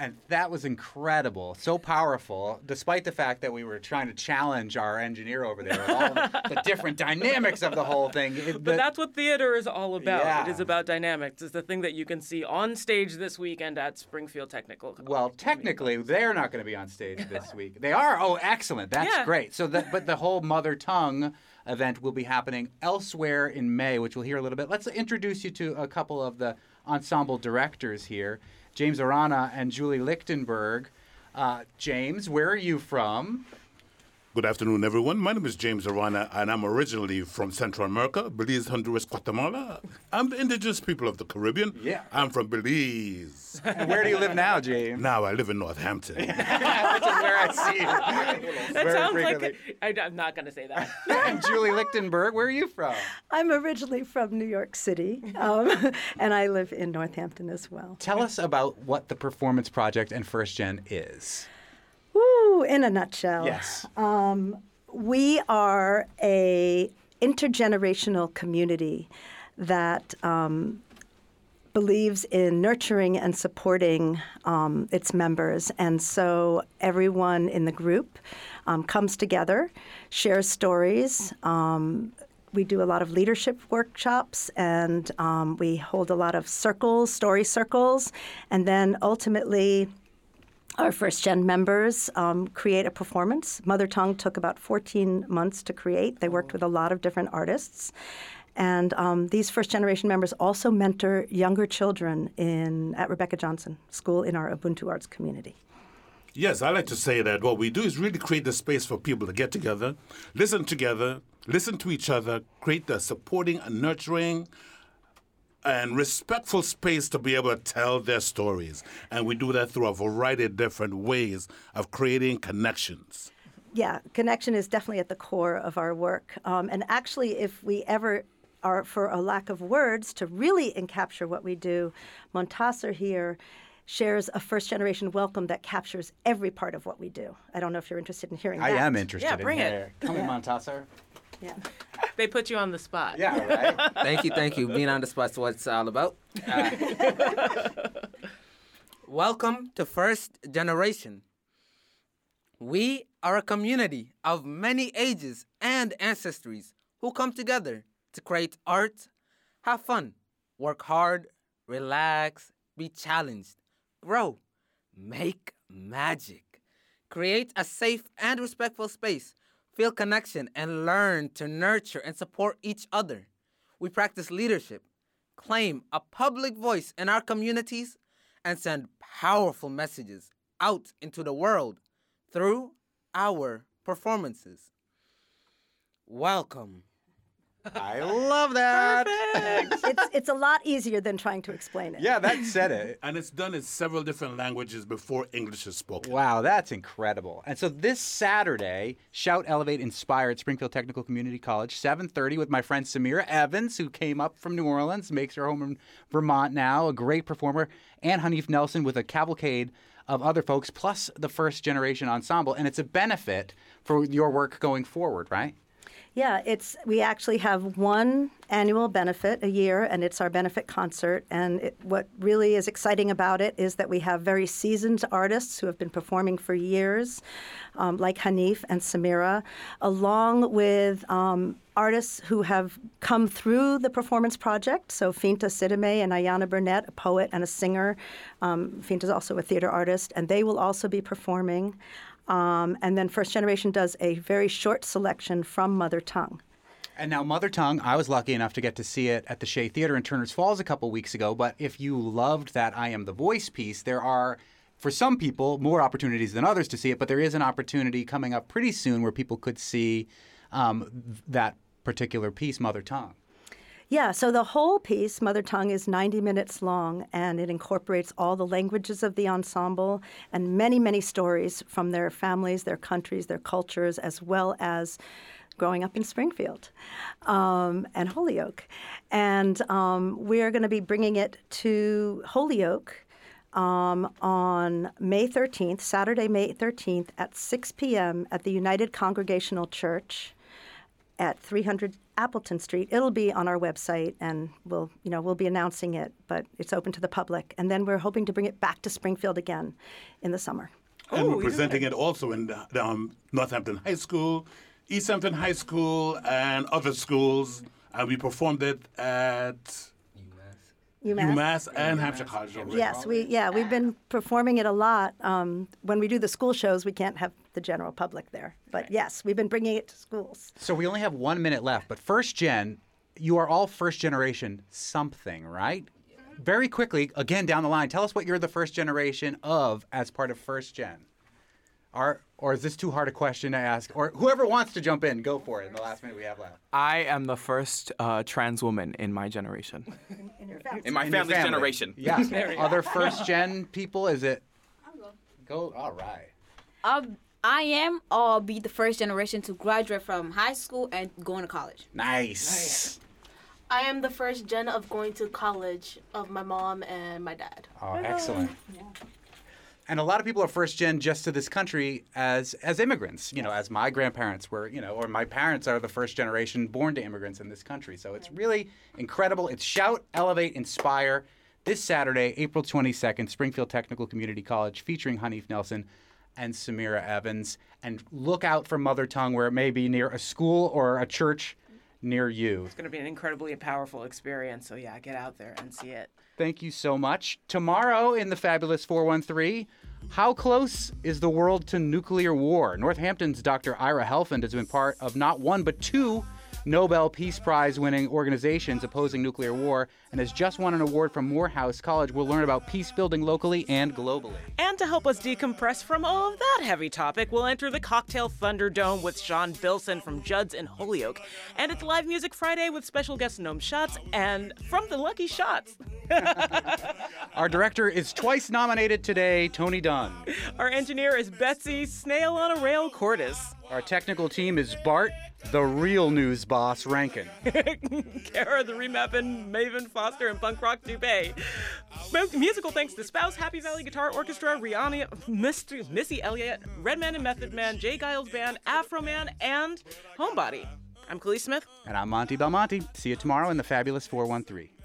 [SPEAKER 2] And that was incredible, so powerful, despite the fact that we were trying to challenge our engineer over there with all the different dynamics of the whole thing. It-
[SPEAKER 1] But
[SPEAKER 2] the-
[SPEAKER 1] that's what theater is all about. It is about dynamics. It's the thing that you can see on stage this weekend at Springfield Technical.
[SPEAKER 2] Well, technically, they're not going to be on stage this week. They are. Oh, excellent. That's
[SPEAKER 1] Yeah.
[SPEAKER 2] great. So, that, but the whole mother tongue event will be happening elsewhere in May, which we'll hear a little bit. Let's introduce you to a couple of the ensemble directors here, James Arana and Julie Lichtenberg. Uh, James, where are you from?
[SPEAKER 12] Good afternoon, everyone. My name is James Arana, and I'm originally from Central America, Belize, Honduras, Guatemala. I'm the indigenous people of the Caribbean.
[SPEAKER 2] Yeah.
[SPEAKER 12] I'm from Belize.
[SPEAKER 2] And where do you live now, James?
[SPEAKER 12] now I live in Northampton.
[SPEAKER 2] Which is where I see you.
[SPEAKER 1] That
[SPEAKER 2] Very
[SPEAKER 1] sounds
[SPEAKER 2] frequently.
[SPEAKER 1] like. I, I'm not going to say that.
[SPEAKER 2] and Julie Lichtenberg, where are you from?
[SPEAKER 13] I'm originally from New York City, um, and I live in Northampton as well.
[SPEAKER 2] Tell us about what the Performance Project and First Gen is.
[SPEAKER 13] Woo, in a nutshell.
[SPEAKER 2] Yes.
[SPEAKER 13] Um, we are a intergenerational community that um, believes in nurturing and supporting um, its members. And so everyone in the group um, comes together, shares stories. Um, we do a lot of leadership workshops and um, we hold a lot of circles, story circles, and then ultimately our first gen members um, create a performance. Mother Tongue took about 14 months to create. They worked with a lot of different artists. And um, these first generation members also mentor younger children in at Rebecca Johnson School in our Ubuntu Arts community.
[SPEAKER 12] Yes, I like to say that what we do is really create the space for people to get together, listen together, listen to each other, create the supporting and nurturing and respectful space to be able to tell their stories. And we do that through a variety of different ways of creating connections.
[SPEAKER 13] Yeah, connection is definitely at the core of our work. Um, and actually, if we ever are for a lack of words to really encapture what we do, Montasser here shares a first generation welcome that captures every part of what we do. I don't know if you're interested in hearing
[SPEAKER 2] I
[SPEAKER 13] that.
[SPEAKER 2] I am interested
[SPEAKER 1] Yeah,
[SPEAKER 2] in
[SPEAKER 1] bring it.
[SPEAKER 2] here. Come in, Montasser.
[SPEAKER 13] Yeah.
[SPEAKER 1] They put you on the spot.
[SPEAKER 2] Yeah, right.
[SPEAKER 9] Thank you, thank you. Being on the spot's what it's all about. Uh, welcome to First Generation. We are a community of many ages and ancestries who come together to create art, have fun, work hard, relax, be challenged, grow, make magic, create a safe and respectful space, feel connection, and learn to nurture and support each other. We practice leadership, claim a public voice in our communities, and send powerful messages out into the world through our performances. Welcome.
[SPEAKER 2] I love that.
[SPEAKER 13] it's, it's a lot easier than trying to explain it.
[SPEAKER 2] Yeah, that said it.
[SPEAKER 12] And it's done in several different languages before English is spoken.
[SPEAKER 2] Wow, that's incredible. And so this Saturday, Shout, Elevate, Inspire at Springfield Technical Community College, 7:30 with my friend Samira Evans, who came up from New Orleans, makes her home in Vermont now, a great performer, and Haneef Nelson with a cavalcade of other folks, plus the first generation ensemble. And it's a benefit for your work going forward, right?
[SPEAKER 13] Yeah, it's we actually have one annual benefit a year, and it's our benefit concert. And it, what really is exciting about it is that we have very seasoned artists who have been performing for years, um, like Haneef and Samira, along with um, artists who have come through the performance project. So Finta Sidame and Ayana Burnett, a poet and a singer. Um, Finta is also a theater artist, and they will also be performing. Um, and then First Generation does a very short selection from Mother Tongue.
[SPEAKER 2] And now, Mother Tongue, I was lucky enough to get to see it at the Shea Theater in Turner's Falls a couple weeks ago. But if you loved that I Am the Voice piece, there are, for some people, more opportunities than others to see it. But there is an opportunity coming up pretty soon where people could see um, that particular piece, Mother Tongue.
[SPEAKER 13] Yeah, so the whole piece, Mother Tongue, is 90 minutes long and it incorporates all the languages of the ensemble and many, many stories from their families, their countries, their cultures, as well as growing up in Springfield um, and Holyoke. And um, we're going to be bringing it to Holyoke. Um, on May 13th, Saturday, May 13th, at 6 p.m. at the United Congregational Church at 300 Appleton Street. It'll be on our website, and we'll, you know, we'll be announcing it. But it's open to the public, and then we're hoping to bring it back to Springfield again in the summer.
[SPEAKER 12] And
[SPEAKER 1] Oh,
[SPEAKER 12] we're presenting it also in the, the, um, Northampton High School, East Hampton High School, and other schools. And we performed it at
[SPEAKER 13] UMass.
[SPEAKER 12] UMass and Hampshire College. already.
[SPEAKER 13] Yes, we yeah we've been performing it a lot. Um, when we do the school shows, we can't have the general public there, but yes, we've been bringing it to schools.
[SPEAKER 2] So we only have one minute left, but first gen, you are all first generation something, right? Very quickly, again down the line, tell us what you're the first generation of as part of first gen. Are, or is this too hard a question to ask? Or whoever wants to jump in, go for it in the last minute we have left.
[SPEAKER 7] I am the first uh, trans woman in my generation. In my
[SPEAKER 2] In your
[SPEAKER 7] family's
[SPEAKER 2] family.
[SPEAKER 7] generation.
[SPEAKER 2] Yeah. Other first gen people, is it? Go. Go. All right.
[SPEAKER 14] I'll, I am or be the first generation to graduate from high school and going to college.
[SPEAKER 2] Nice.
[SPEAKER 8] I am the first gen of going to college of my mom and my dad.
[SPEAKER 2] Oh, excellent. And a lot of people are first gen just to this country as as immigrants, you know, as my grandparents were, you know, or my parents are the first generation born to immigrants in this country. So it's really incredible. It's Shout, Elevate, Inspire this Saturday, April 22nd, Springfield Technical Community College, featuring Haneef Nelson and Samira Evans. And look out for Mother Tongue where it may be near a school or a church near you.
[SPEAKER 1] It's going to be an incredibly powerful experience. So, yeah, get out there and see it.
[SPEAKER 2] Thank you so much. Tomorrow in the Fabulous 413, how close is the world to nuclear war? Northampton's Dr. Ira Helfand has been part of not one, but two Nobel Peace Prize winning organizations opposing nuclear war and has just won an award from Morehouse College. We'll learn about peace building locally and globally.
[SPEAKER 1] And to help us decompress from all of that heavy topic, we'll enter the Cocktail Thunderdome with Sean Bilson from Judd's in Holyoke. And it's Live Music Friday with special guest Noam Shots and from the Lucky Shots.
[SPEAKER 2] Our director is twice nominated today, Tony Dunn.
[SPEAKER 1] Our engineer is Betsy Snail on a Rail Cordis.
[SPEAKER 2] Our technical team is Bart, the real news boss, Rankin.
[SPEAKER 1] Kara, the remapping Maven Foster, and punk rock Dubé. Musical thanks to Spouse, Happy Valley Guitar Orchestra, Rihanna, Mr. Missy Elliott, Redman and Method Man, J. Geils Band, Afroman, and Homebody. I'm Kaliis Smith.
[SPEAKER 2] And I'm Monte Belmonte. See you tomorrow in the Fabulous 413.